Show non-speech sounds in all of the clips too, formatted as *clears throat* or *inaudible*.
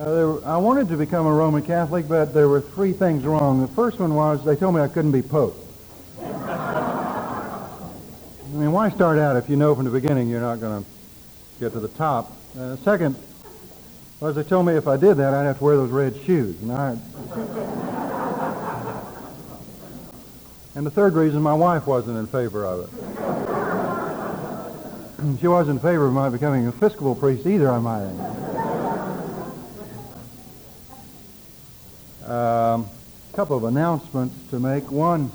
Uh, were, I wanted to become a Roman Catholic, but there were three things wrong. The first one was they told me I couldn't be Pope. I mean, why start out if you know from the beginning you're not going to get to the top? Uh, second was they told me if I did that, I'd have to wear those red shoes. And, I, and the third reason, my wife wasn't in favor of it. *clears throat* she wasn't in favor of my becoming an Episcopal priest either, I might add. A um, couple of announcements to make. One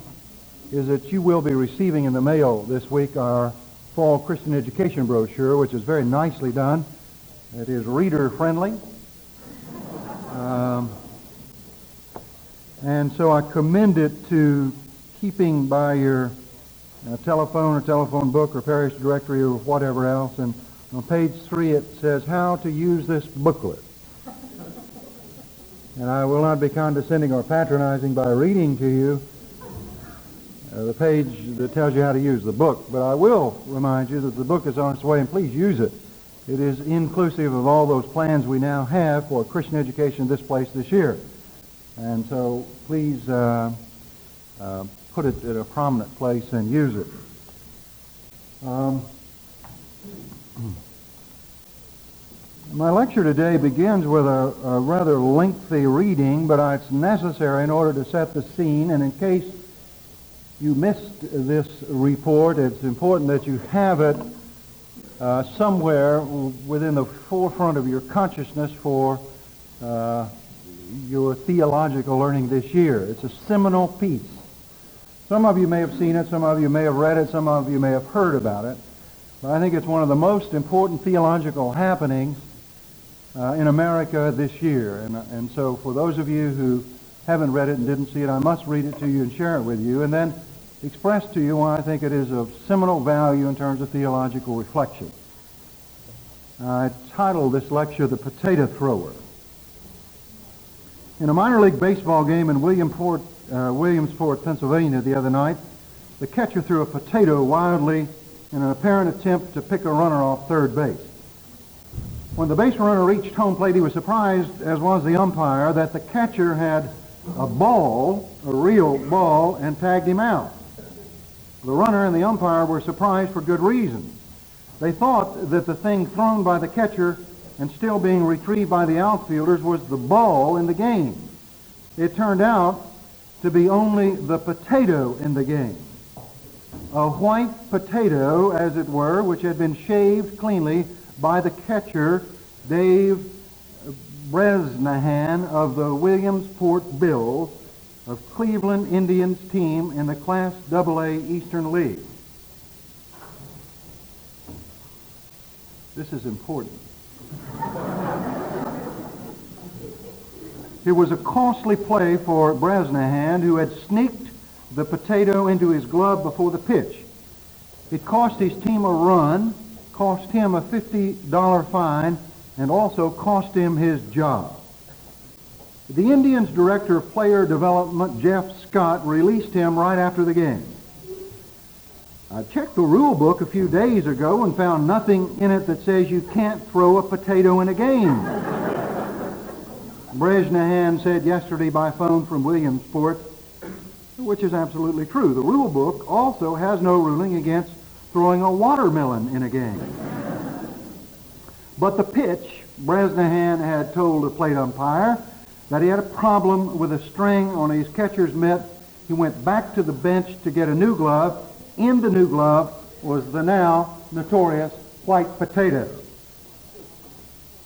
is that you will be receiving in the mail this week our fall Christian education brochure, which is very nicely done. It is reader friendly. Um, and so I commend it to keeping by your uh, telephone or telephone book or parish directory or whatever else. And on page three it says how to use this booklet. And I will not be condescending or patronizing by reading to you uh, the page that tells you how to use the book, but I will remind you that the book is on its way, and please use it. It is inclusive of all those plans we now have for Christian education this place this year. And so please uh, uh, put it at a prominent place and use it. Um, My lecture today begins with a, a, rather lengthy reading, but it's necessary in order to set the scene. And in case you missed this report, it's important that you have it uh, somewhere within the forefront of your consciousness for uh, your theological learning this year. It's a seminal piece. Some of you may have seen it, some of you may have read it, some of you may have heard about it. But I think it's one of the most important theological happenings uh, in America this year. And, and so for those of you who haven't read it and didn't see it, I must read it to you and share it with you, and then express to you why I think it is of seminal value in terms of theological reflection. I titled this lecture The Potato Thrower. In a minor league baseball game in Williamsport, uh, Williamsport, Pennsylvania the other night, the catcher threw a potato wildly in an apparent attempt to pick a runner off third base. When the base runner reached home plate, he was surprised, as was the umpire, that the catcher had a ball, a real ball, and tagged him out. The runner and the umpire were surprised for good reason. They thought that the thing thrown by the catcher and still being retrieved by the outfielders was the ball in the game. It turned out to be only the potato in the game. A white potato, as it were, which had been shaved cleanly by the catcher, Dave Bresnahan of the Williamsport Bills of Cleveland Indians team in the Class AA Eastern League. This is important. it was a costly play for Bresnahan, who had sneaked the potato into his glove before the pitch. It cost his team a run, cost him a $50 fine, and also cost him his job. The Indians' director of player development, Jeff Scott, released him right after the game. I checked the rule book a few days ago and found nothing in it that says you can't throw a potato in a game. Bresnahan said yesterday by phone from Williamsport, which is absolutely true. The rule book also has no ruling against throwing a watermelon in a game. But the pitch, Bresnahan had told the plate umpire that he had a problem with a string on his catcher's mitt. He went back to the bench to get a new glove. In the new glove was the now notorious white potato.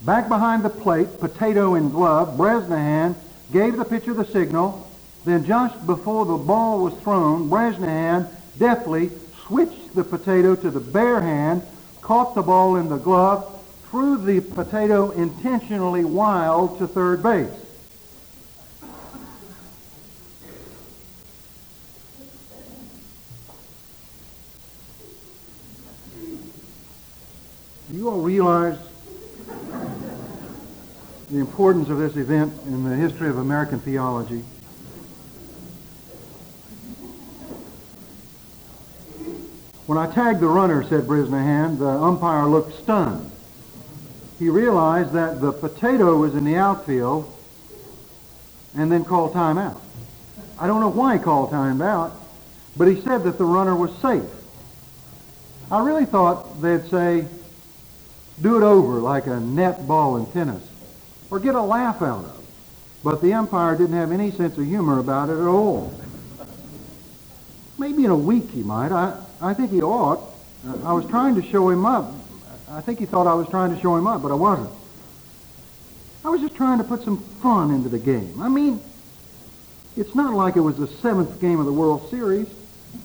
Back behind the plate, potato in glove, Bresnahan gave the pitcher the signal. Then just before the ball was thrown, Bresnahan deftly switched the potato to the bare hand, caught the ball in the glove, threw the potato intentionally wild to third base. Do you all realize the importance of this event in the history of American theology? When I tagged the runner, said Bresnahan, the umpire looked stunned. he realized that the potato was in the outfield and then called timeout. I don't know why he called timeout, but he said that the runner was safe. I really thought they'd say, do it over like a net ball in tennis, or get a laugh out of it. But the umpire didn't have any sense of humor about it at all. Maybe in a week he might. I, I think he ought. I was trying to show him up. I think he thought I was trying to show him up, but I wasn't. I was just trying to put some fun into the game. I mean, it's not like it was the seventh game of the World Series.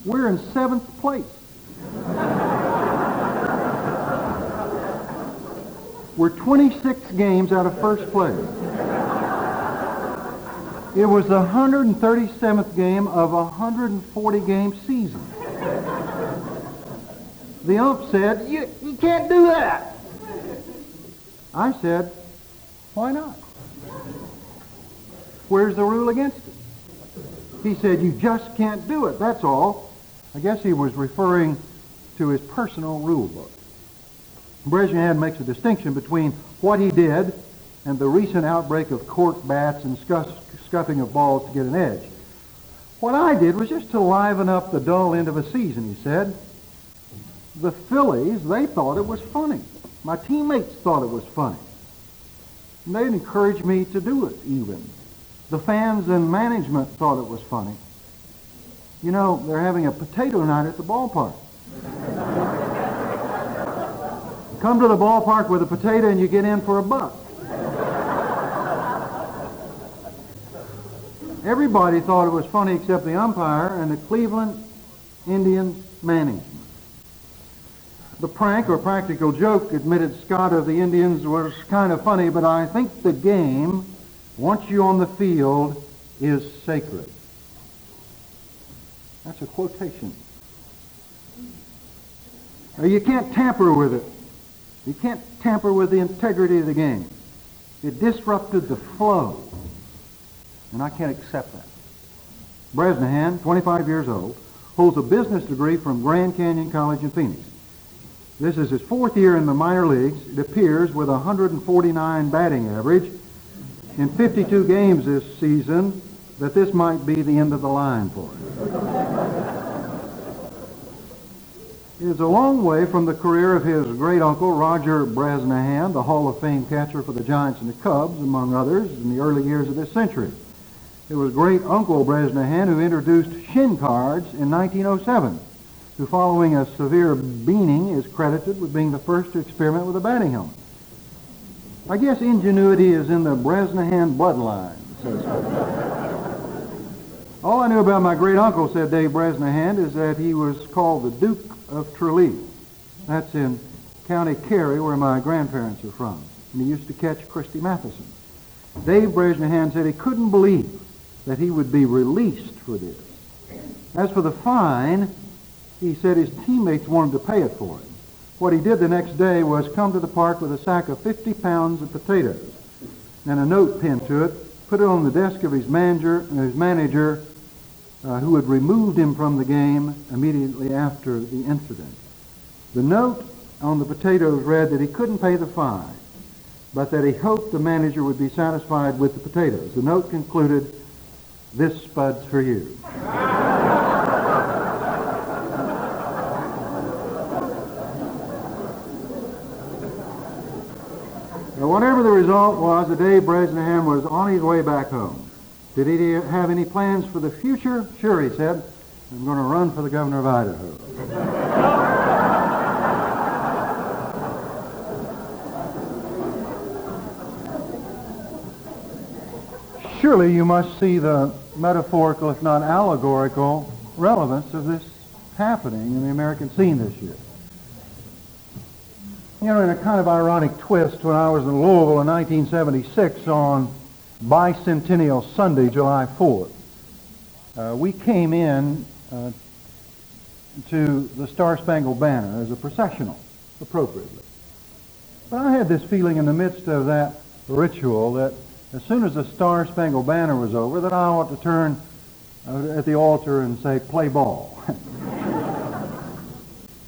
We're in seventh place. We're 26 games out of first place. It was the 137th game of a 140 game season. The ump said, you, you can't do that. I said, why not? Where's the rule against it? He said, you just can't do it, that's all. I guess he was referring to his personal rule book. Bresnahan makes a distinction between what he did and the recent outbreak of cork bats and scuffing of balls to get an edge. What I did was just to liven up the dull end of a season, he said. The Phillies, they thought it was funny. My teammates thought it was funny. And they encouraged me to do it even. The fans and management thought it was funny. You know, they're having a potato night at the ballpark. Come to the ballpark with a potato and you get in for a buck. Everybody thought it was funny except the umpire and the Cleveland Indians management. The prank or practical joke, admitted Scott of the Indians, was kind of funny, but I think the game, once you're on the field, is sacred. That's a quotation. Now, you can't tamper with it. You can't tamper with the integrity of the game. It disrupted the flow. And I can't accept that. Bresnahan, 25 years old, holds a business degree from Grand Canyon College in Phoenix. This is his fourth year in the minor leagues. It appears with a 149 batting average in 52 games this season that this might be the end of the line for him is a long way from the career of his great uncle Roger Bresnahan, the Hall of Fame catcher for the Giants and the Cubs, among others, in the early years of this century. It was great uncle Bresnahan who introduced shin guards in 1907, who following a severe beaning is credited with being the first to experiment with a batting helmet. I guess ingenuity is in the Bresnahan bloodline, says. All I knew about my great uncle, said Dave Bresnahan, is that he was called the Duke of Tralee. That's in County Kerry, where my grandparents are from. And he used to catch Christy Mathewson. Dave Bresnahan said he couldn't believe that he would be released for this. As for the fine, he said his teammates wanted to pay it for him. What he did the next day was come to the park with a sack of 50 pounds of potatoes and a note pinned to it, put it on the desk of his manager, his manager uh, who had removed him from the game immediately after the incident. The note on the potatoes read that he couldn't pay the fine, but that he hoped the manager would be satisfied with the potatoes. The note concluded, this spud's for you. *laughs* Now, whatever the result was, the day Bresnahan was on his way back home. Did he have any plans for the future? Sure, he said. I'm going to run for the governor of Idaho. Surely you must see the metaphorical, if not allegorical, relevance of this happening in the American scene this year. You know, in a kind of ironic twist, when I was in Louisville in 1976 on bicentennial Sunday, July 4th, uh, we came in uh, to the Star Spangled Banner as a processional, appropriately. But I had this feeling in the midst of that ritual that as soon as the Star Spangled Banner was over, that I ought to turn uh, at the altar and say, play ball. *laughs*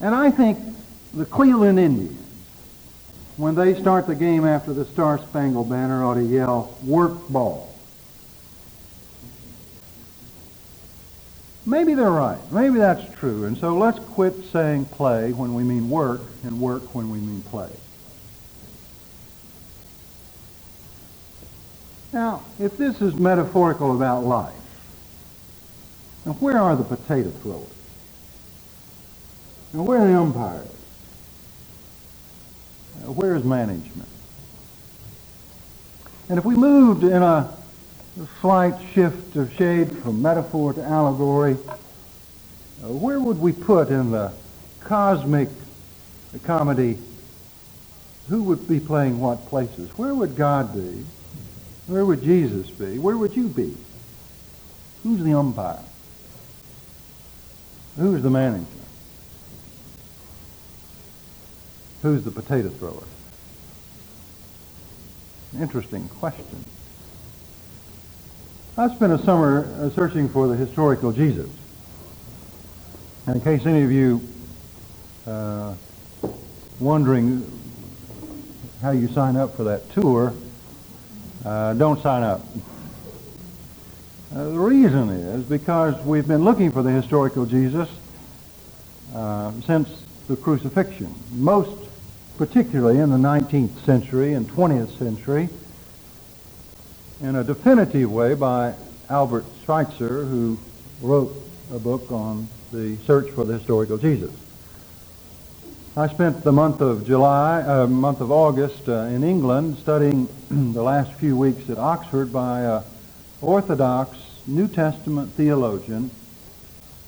and I think the Cleveland Indians when they start the game after the Star Spangled Banner ought to yell, work ball. Maybe they're right. Maybe that's true. And so let's quit saying play when we mean work and work when we mean play. Now, if this is metaphorical about life, now where are the potato throwers? Now where are the umpires? Where is management? And if we moved in a slight shift of shade from metaphor to allegory, uh, where would we put in the cosmic comedy who would be playing what places? Where would God be? Where would Jesus be? Where would you be? Who's the umpire? Who's the manager? Who's the potato thrower? Interesting question. I spent a summer uh, searching for the historical Jesus. And in case any of you uh, wondering how you sign up for that tour, uh, don't sign up. Uh, the reason is because we've been looking for the historical Jesus uh, since the crucifixion, most particularly in the 19th century and 20th century in a definitive way by Albert Schweitzer, who wrote a book on the search for the historical Jesus. I spent the month of July, uh, month of August uh, in England studying *clears throat* the last few weeks at Oxford by an Orthodox New Testament theologian,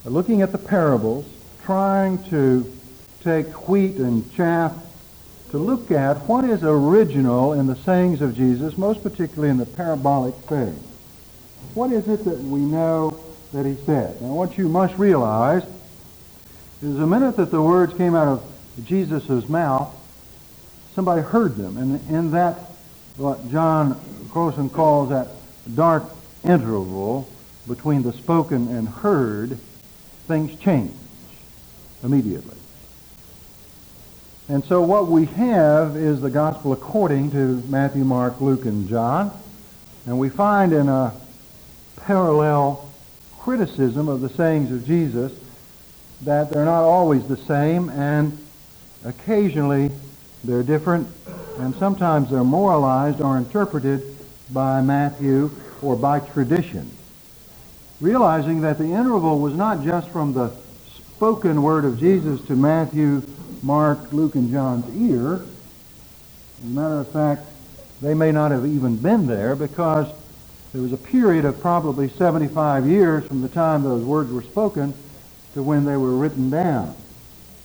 looking at the parables, trying to take wheat and chaff to look at what is original in the sayings of Jesus, most particularly in the parabolic sayings. What is it that we know that he said? Now, what you must realize is the minute that the words came out of Jesus' mouth, somebody heard them. And in that, what John Crossan calls that dark interval between the spoken and heard, things change immediately. And so what we have is the gospel according to Matthew, Mark, Luke, and John. And we find in a parallel criticism of the sayings of Jesus that they're not always the same and occasionally they're different and sometimes they're moralized or interpreted by Matthew or by tradition. Realizing that the interval was not just from the spoken word of Jesus to Matthew Mark, Luke, and John's ear. As a matter of fact, they may not have even been there because there was a period of probably 75 years from the time those words were spoken to when they were written down.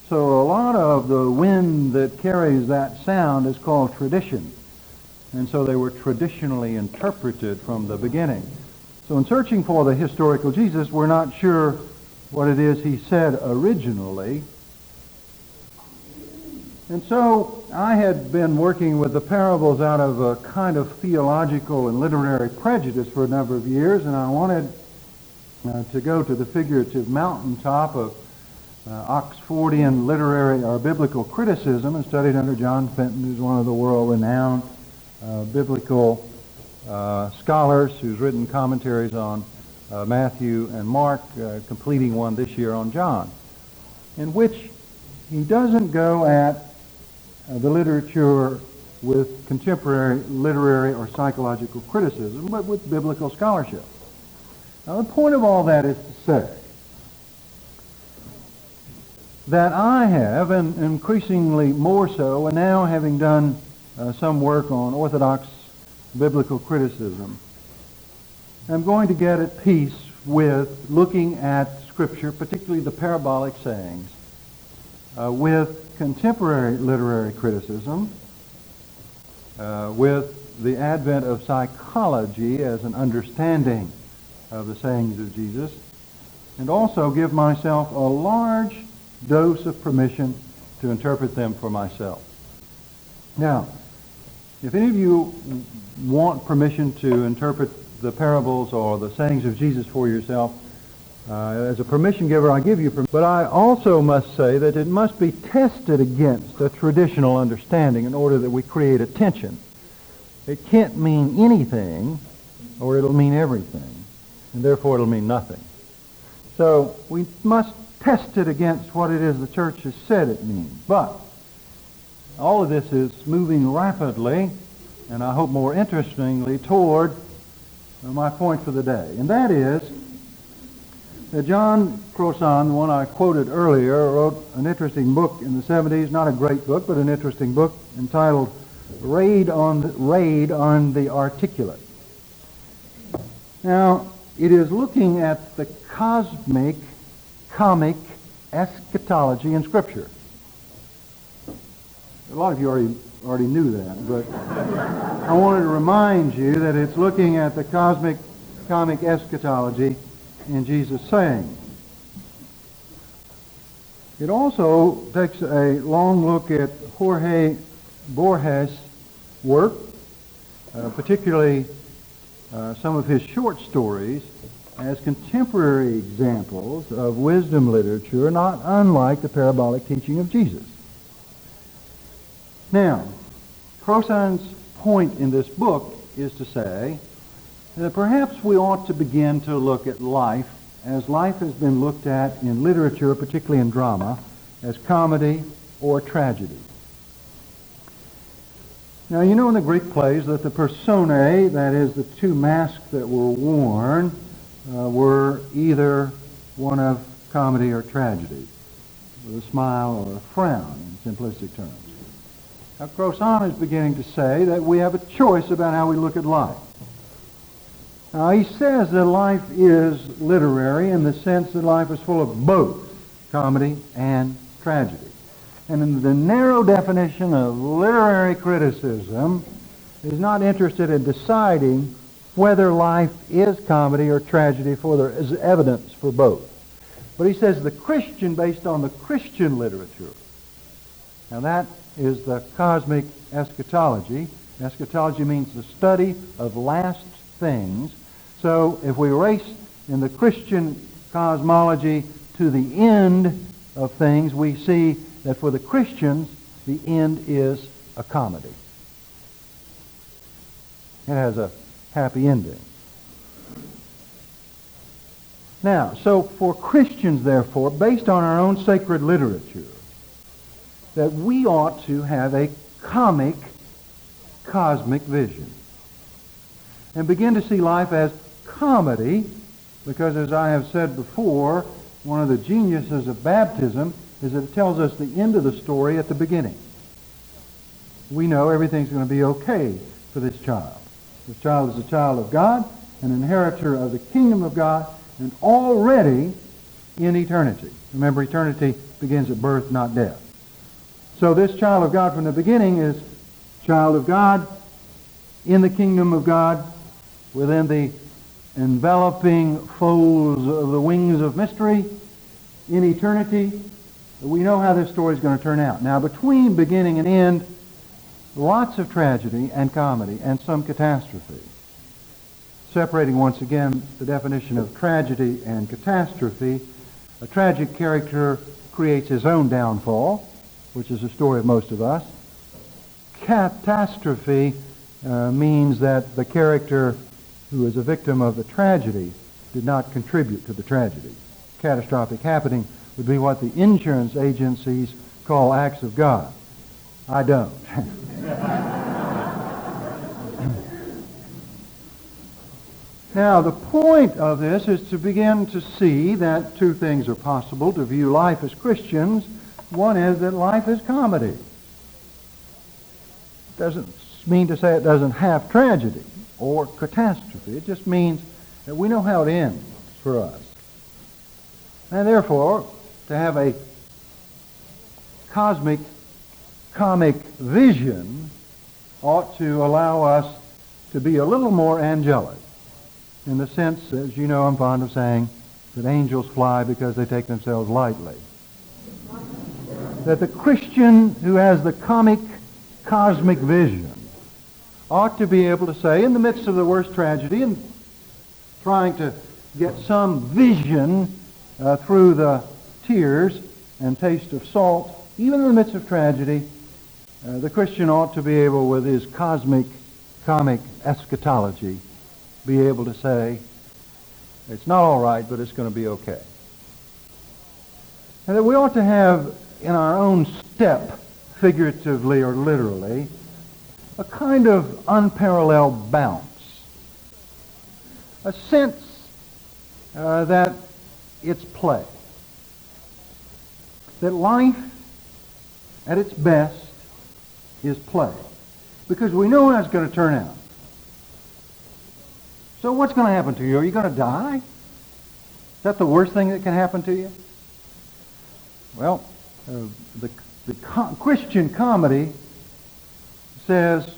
So a lot of the wind that carries that sound is called tradition. And so they were traditionally interpreted from the beginning. So in searching for the historical Jesus, we're not sure what it is he said originally, and so I had been working with the parables out of a kind of theological and literary prejudice for a number of years, and I wanted uh, to go to the figurative mountaintop of uh, Oxfordian literary or biblical criticism and studied under John Fenton, who's one of the world-renowned uh, biblical uh, scholars who's written commentaries on uh, Matthew and Mark, uh, completing one this year on John, in which he doesn't go at the literature with contemporary literary or psychological criticism, but with biblical scholarship. Now, the point of all that is to say that I have, and increasingly more so, and now having done uh, some work on Orthodox biblical criticism, I'm going to get at peace with looking at Scripture, particularly the parabolic sayings, uh, with contemporary literary criticism uh, with the advent of psychology as an understanding of the sayings of Jesus, and also give myself a large dose of permission to interpret them for myself. Now, if any of you want permission to interpret the parables or the sayings of Jesus for yourself, Uh, as a permission giver, I give you permission. But I also must say that it must be tested against a traditional understanding in order that we create a tension. It can't mean anything, or it'll mean everything, and therefore it'll mean nothing. So we must test it against what it is the church has said it means. But all of this is moving rapidly, and I hope more interestingly, toward my point for the day. And that is that John Crossan, the one I quoted earlier, wrote an interesting book in the 70s, not a great book, but an interesting book entitled Raid on the, Raid on the Articulate. Now, it is looking at the cosmic, comic eschatology in Scripture. A lot of you already, already knew that, but I wanted to remind you that it's looking at the cosmic, comic eschatology in Jesus' saying. It also takes a long look at Jorge Borges' work, uh, particularly uh, some of his short stories, as contemporary examples of wisdom literature, not unlike the parabolic teaching of Jesus. Now, Crossan's point in this book is to say that perhaps we ought to begin to look at life as life has been looked at in literature, particularly in drama, as comedy or tragedy. Now, you know in the Greek plays that the personae, that is, the two masks that were worn, uh, were either one of comedy or tragedy, with a smile or a frown in simplistic terms. Now, Crossan is beginning to say that we have a choice about how we look at life. Now, he says that life is literary in the sense that life is full of both comedy and tragedy. And in the narrow definition of literary criticism, is not interested in deciding whether life is comedy or tragedy, for there is evidence for both. But he says the Christian, based on the Christian literature, now that is the cosmic eschatology. Eschatology means the study of last things. So if we race in the Christian cosmology to the end of things, we see that for the Christians, the end is a comedy. It has a happy ending. Now, so for Christians, therefore, based on our own sacred literature, that we ought to have a comic, cosmic vision and begin to see life as comedy because, as I have said before, one of the geniuses of baptism is that it tells us the end of the story at the beginning. We know everything's going to be okay for this child. This child is a child of God, an inheritor of the kingdom of God, and already in eternity. Remember, eternity begins at birth, not death. So this child of God from the beginning is child of God in the kingdom of God within the enveloping folds of the wings of mystery in eternity we know how this story is going to turn out. Now, between beginning and end, lots of tragedy and comedy and some catastrophe. Separating once again the definition of tragedy and catastrophe, a tragic character creates his own downfall, which is the story of most of us. Catastrophe uh, means that the character who is a victim of the tragedy did not contribute to the tragedy. Catastrophic happening would be what the insurance agencies call acts of God. I don't. *laughs* now, the point of this is to begin to see that two things are possible to view life as Christians. One is that life is comedy. Doesn't mean to say it doesn't have tragedy or catastrophe. It just means that we know how it ends for us. And therefore, to have a cosmic, comic vision ought to allow us to be a little more angelic in the sense, as you know I'm fond of saying, that angels fly because they take themselves lightly. That the Christian who has the comic, cosmic vision ought to be able to say, in the midst of the worst tragedy and trying to get some vision uh, through the tears and taste of salt, even in the midst of tragedy, uh, the Christian ought to be able, with his cosmic, comic eschatology, be able to say, it's not all right, but it's going to be okay. And that we ought to have in our own step, figuratively or literally, a kind of unparalleled bounce. A sense uh, that it's play. That life at its best is play. Because we know how it's going to turn out. So what's going to happen to you? Are you going to die? Is that the worst thing that can happen to you? Well, uh, the, the co- Christian comedy says,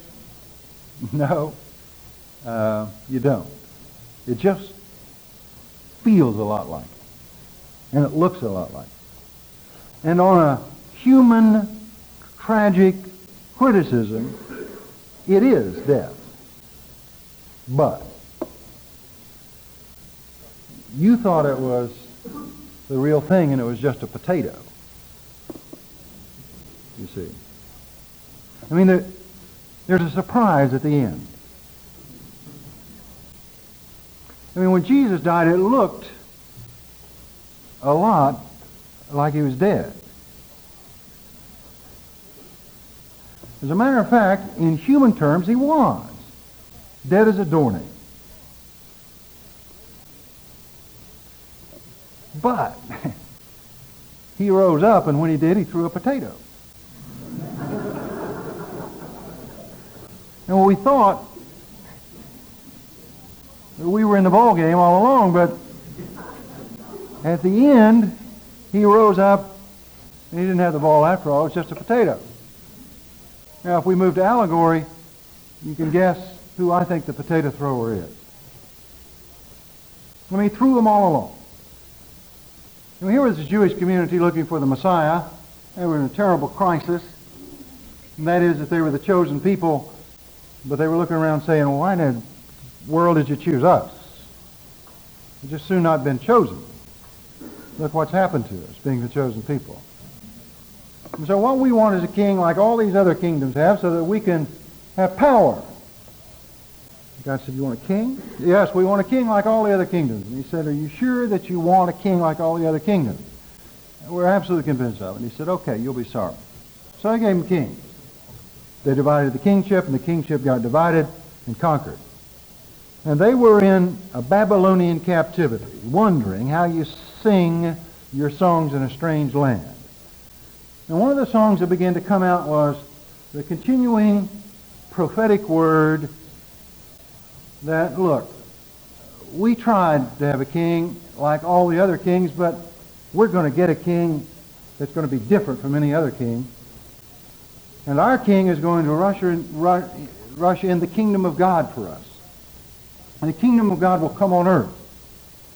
*laughs* no, uh, you don't. It just feels a lot like it. And it looks a lot like it. And on a human, tragic criticism, it is death. But you thought it was the real thing and it was just a potato. You see. I mean, there, there's a surprise at the end. I mean, when Jesus died, it looked a lot like he was dead. As a matter of fact, in human terms, he was. Dead as a doornail. But *laughs* he rose up, and when he did, he threw a potato. And we thought that we were in the ball game all along, but at the end, he rose up, and he didn't have the ball after all. It was just a potato. Now, if we move to allegory, you can guess who I think the potato thrower is. I mean, he threw them all along. And here was the Jewish community looking for the Messiah. They were in a terrible crisis. And that is that they were the chosen people, but they were looking around saying, why in the world did you choose us? We've just soon not been chosen. Look what's happened to us, being the chosen people. And so what we want is a king like all these other kingdoms have so that we can have power. God said, you want a king? Yes, we want a king like all the other kingdoms. And he said, are you sure that you want a king like all the other kingdoms? We're absolutely convinced of it. And he said, okay, you'll be sorry. So he gave him kings. They divided the kingship, and the kingship got divided and conquered. And they were in a Babylonian captivity, wondering how you sing your songs in a strange land. And one of the songs that began to come out was the continuing prophetic word that, look, we tried to have a king like all the other kings, but we're going to get a king that's going to be different from any other king. And our king is going to rush in, rush in the kingdom of God for us. And the kingdom of God will come on earth.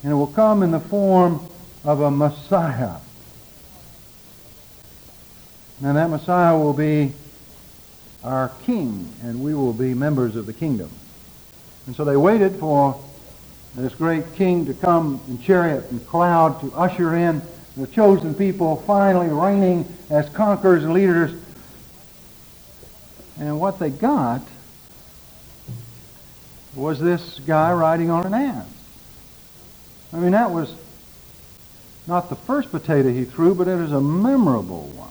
And it will come in the form of a Messiah. And that Messiah will be our king, and we will be members of the kingdom. And so they waited for this great king to come in chariot and cloud to usher in the chosen people finally reigning as conquerors and leaders. And what they got was this guy riding on an ass. I mean, that was not the first potato he threw, but it is a memorable one.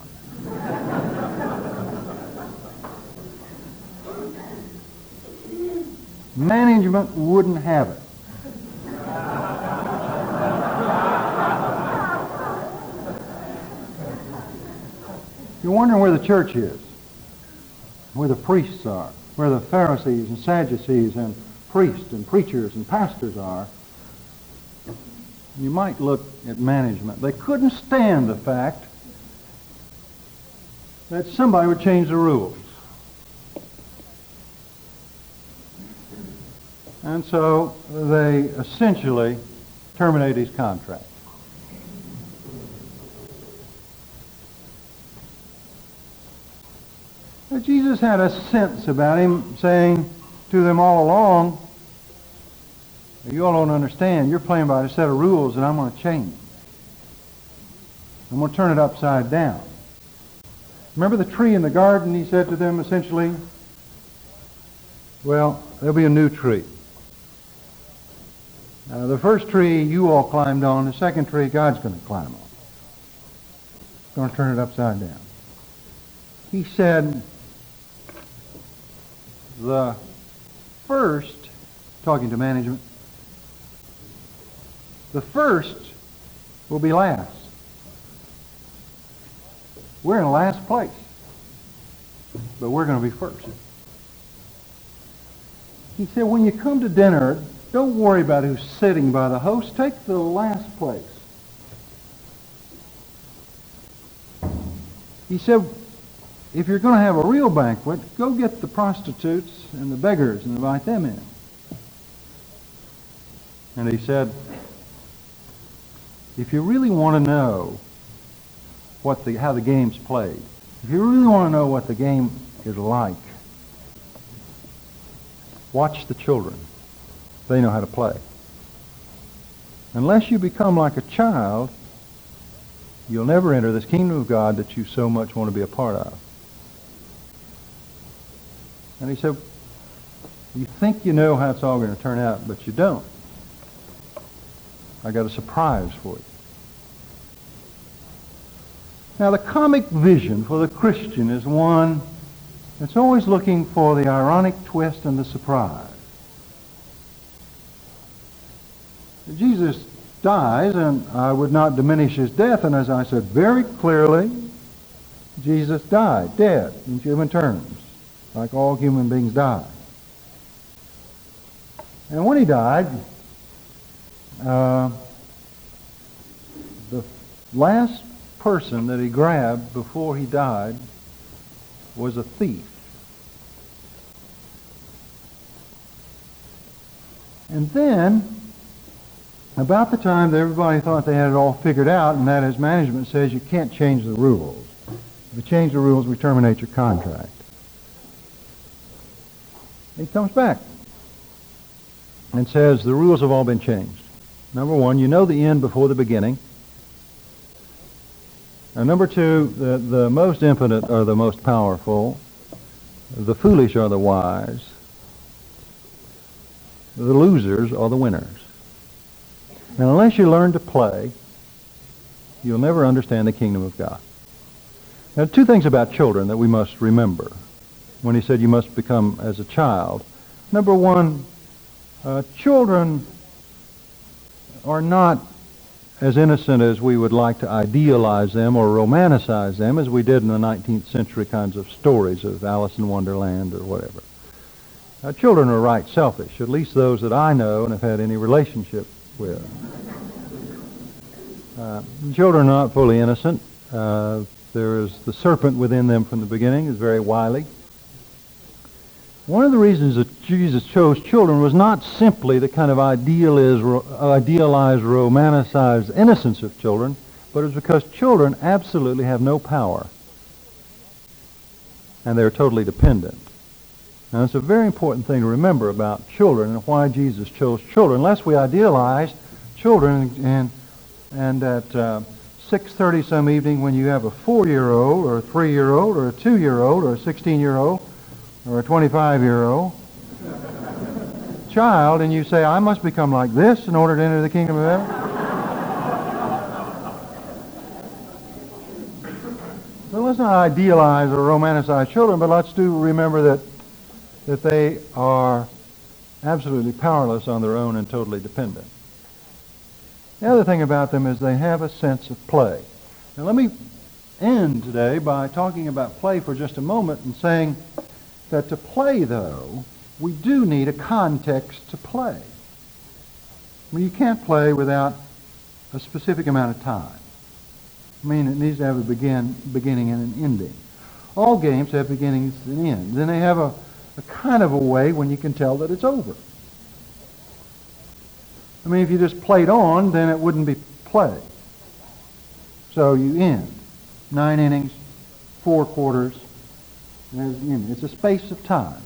Management wouldn't have it. You're wondering where the church is, where the priests are, where the Pharisees and Sadducees and priests and preachers and pastors are. You might look at management. They couldn't stand the fact that somebody would change the rules. And so they essentially terminate his contract. But Jesus had a sense about him saying to them all along, You all don't understand. You're playing by a set of rules that I'm going to change. I'm going to turn it upside down. Remember the tree in the garden? He said to them essentially, well, there'll be a new tree. Uh, the first tree you all climbed on, the second tree God's going to climb on. He's going to turn it upside down. He said, the first, talking to management, the first will be last. We're in last place, but we're going to be first. He said, when you come to dinner, don't worry about who's sitting by the host. Take the last place. He said, if you're going to have a real banquet, go get the prostitutes and the beggars and invite them in. And he said, if you really want to know what the, how the game's played, if you really want to know what the game is like, watch the children. They know how to play. Unless you become like a child, you'll never enter this kingdom of God that you so much want to be a part of. And he said, you think you know how it's all going to turn out, but you don't. I got a surprise for you. Now, the comic vision for the Christian is one that's always looking for the ironic twist and the surprise. Jesus dies, and I would not diminish his death, and as I said very clearly, Jesus died, dead, in human terms, like all human beings die. And when he died, uh, the last person that he grabbed before he died was a thief. And then, about the time that everybody thought they had it all figured out, and that is management says you can't change the rules. If you change the rules, we terminate your contract. He comes back and says the rules have all been changed. Number one, you know the end before the beginning. And number two, the, the most impotent are the most powerful. The foolish are the wise. The losers are the winners. And unless you learn to play, you'll never understand the kingdom of God. Now, two things about children that we must remember when he said you must become as a child. Number one, uh, children are not as innocent as we would like to idealize them or romanticize them as we did in the 19th century kinds of stories of Alice in Wonderland or whatever. Now, children are right selfish, at least those that I know and have had any relationship with. Uh, children are not fully innocent. Uh, there is the serpent within them from the beginning is very wily. One of the reasons that Jesus chose children was not simply the kind of idealized, romanticized innocence of children, but it was because children absolutely have no power. And they're totally dependent. Now, it's a very important thing to remember about children and why Jesus chose children. Unless we idealize children and, and at uh, 6.30 some evening when you have a four-year-old or a three-year-old or a two-year-old or a 16-year-old or a 25-year-old child and you say, I must become like this in order to enter the kingdom of heaven? so let's not idealize or romanticize children, but let's do remember that, that they are absolutely powerless on their own and totally dependent. The other thing about them is they have a sense of play. Now let me end today by talking about play for just a moment and saying that to play, though, we do need a context to play. I mean, you can't play without a specific amount of time. I mean, it needs to have a begin, beginning and an ending. All games have beginnings and ends. Then they have a, a kind of a way when you can tell that it's over. I mean, if you just played on, then it wouldn't be play. So you end. Nine innings, four quarters, it's a space of time.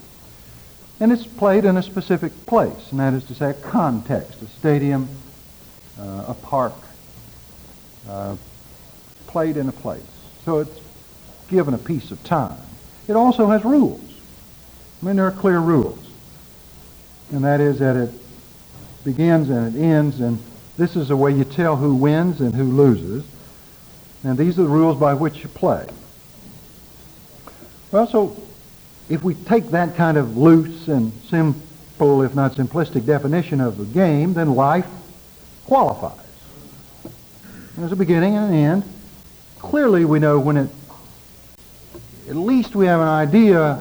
And it's played in a specific place, and that is to say a context, a stadium, uh, a park, uh, played in a place. So it's given a piece of time. It also has rules. I mean, there are clear rules. And that is that it begins and it ends, and this is the way you tell who wins and who loses. And these are the rules by which you play. Well, so if we take that kind of loose and simple, if not simplistic definition of the game, then life qualifies. There's a beginning and an end. Clearly we know when it, at least we have an idea,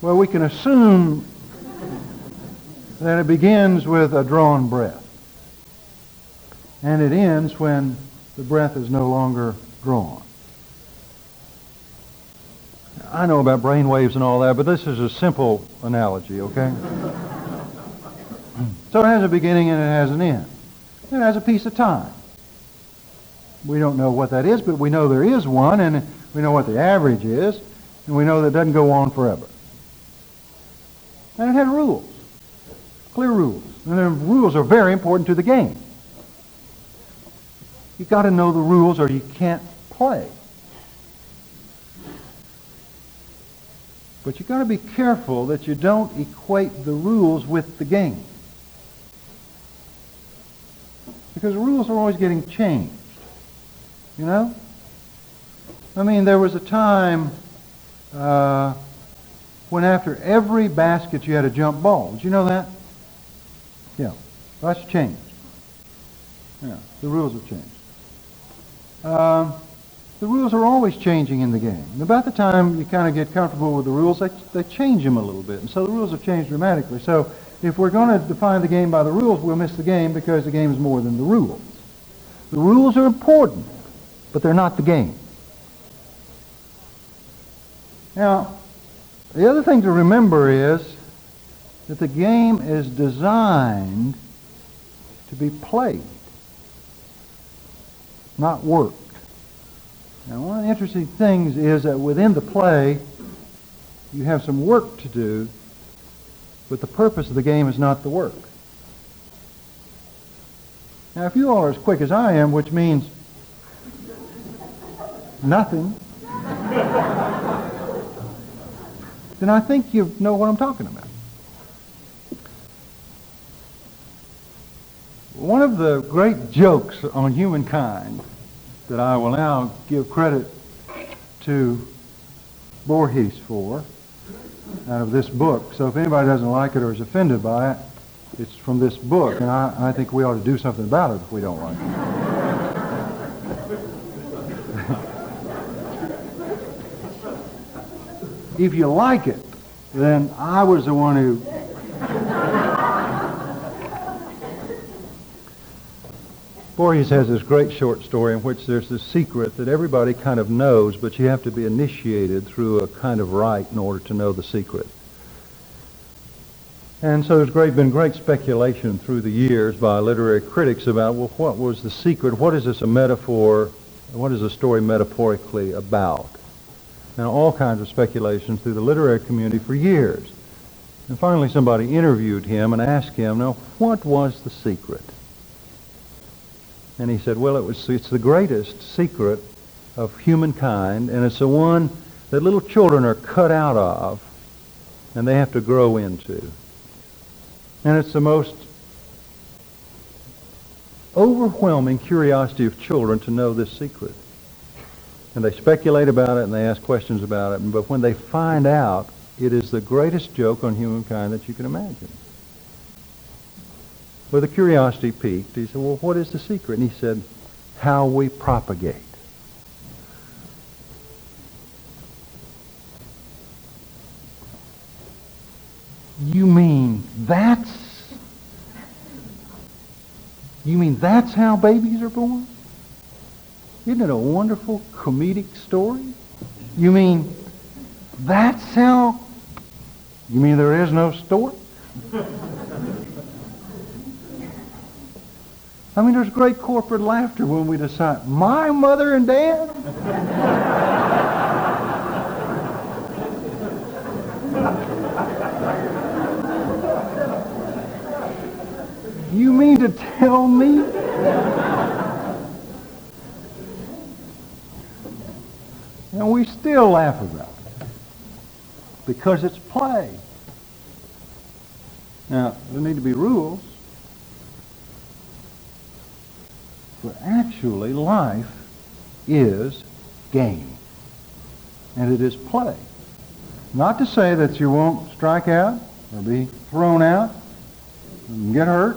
well, we can assume that it begins with a drawn breath. And it ends when the breath is no longer drawn. I know about brain waves and all that, but this is a simple analogy, okay? so it has a beginning and it has an end. It has a piece of time. We don't know what that is, but we know there is one, and we know what the average is, and we know that it doesn't go on forever. And it had rules, clear rules. And the rules are very important to the game. You've got to know the rules or you can't play. But you've got to be careful that you don't equate the rules with the game. Because rules are always getting changed. You know? I mean, there was a time uh, when after every basket you had a jump ball. Did you know that? Yeah. That's changed. Yeah. The rules have changed. Um, the rules are always changing in the game. And about the time you kind of get comfortable with the rules, they, they change them a little bit. And so the rules have changed dramatically. So if we're going to define the game by the rules, we'll miss the game because the game is more than the rules. The rules are important, but they're not the game. Now, the other thing to remember is that the game is designed to be played, not worked. Now, one of the interesting things is that within the play, you have some work to do, but the purpose of the game is not the work. Now, if you all are as quick as I am, which means nothing, then I think you know what I'm talking about. One of the great jokes on humankind that I will now give credit to Borges for out of this book. So if anybody doesn't like it or is offended by it, it's from this book, and I, I think we ought to do something about it if we don't like it. *laughs* if you like it, then I was the one who Borges has this great short story in which there's this secret that everybody kind of knows, but you have to be initiated through a kind of rite in order to know the secret. And so there's great, been great speculation through the years by literary critics about, well, what was the secret? What is this a metaphor? What is the story metaphorically about? And all kinds of speculation through the literary community for years. And finally somebody interviewed him and asked him, now, what was the secret? And he said, well, it was, it's the greatest secret of humankind, and it's the one that little children are cut out of and they have to grow into. And it's the most overwhelming curiosity of children to know this secret. And they speculate about it and they ask questions about it, but when they find out, it is the greatest joke on humankind that you can imagine. With the curiosity piqued, he said, well, what is the secret? And he said, how we propagate. You mean that's you mean that's how babies are born? Isn't it a wonderful comedic story? You mean that's how you mean there is no story? *laughs* I mean, there's great corporate laughter when we decide, my mother and dad? you mean to tell me? and we still laugh about it because it's play. Now, there need to be rules. But actually, life is game. And it is play. Not to say that you won't strike out or be thrown out and get hurt.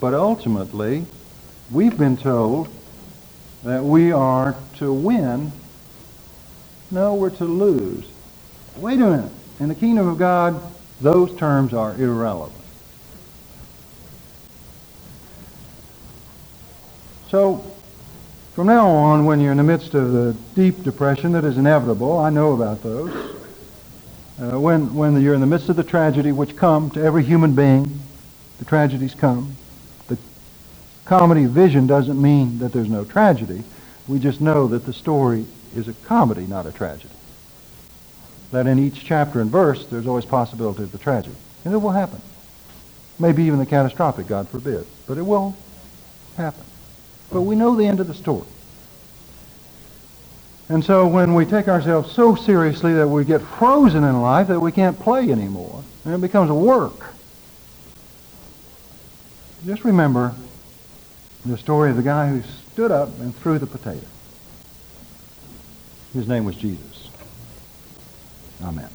But ultimately, we've been told that we are to win. No, we're to lose. Wait a minute. In the kingdom of God, those terms are irrelevant. So, from now on, when you're in the midst of the deep depression that is inevitable, I know about those. Uh, when, when you're in the midst of the tragedy which come to every human being, the tragedies come. The comedy vision doesn't mean that there's no tragedy. We just know that the story is a comedy, not a tragedy. That in each chapter and verse, there's always possibility of the tragedy. And it will happen. Maybe even the catastrophic, God forbid. But it will happen. But we know the end of the story. And so when we take ourselves so seriously that we get frozen in life that we can't play anymore, and it becomes a work, just remember the story of the guy who stood up and threw the potato. His name was Jesus. Amen.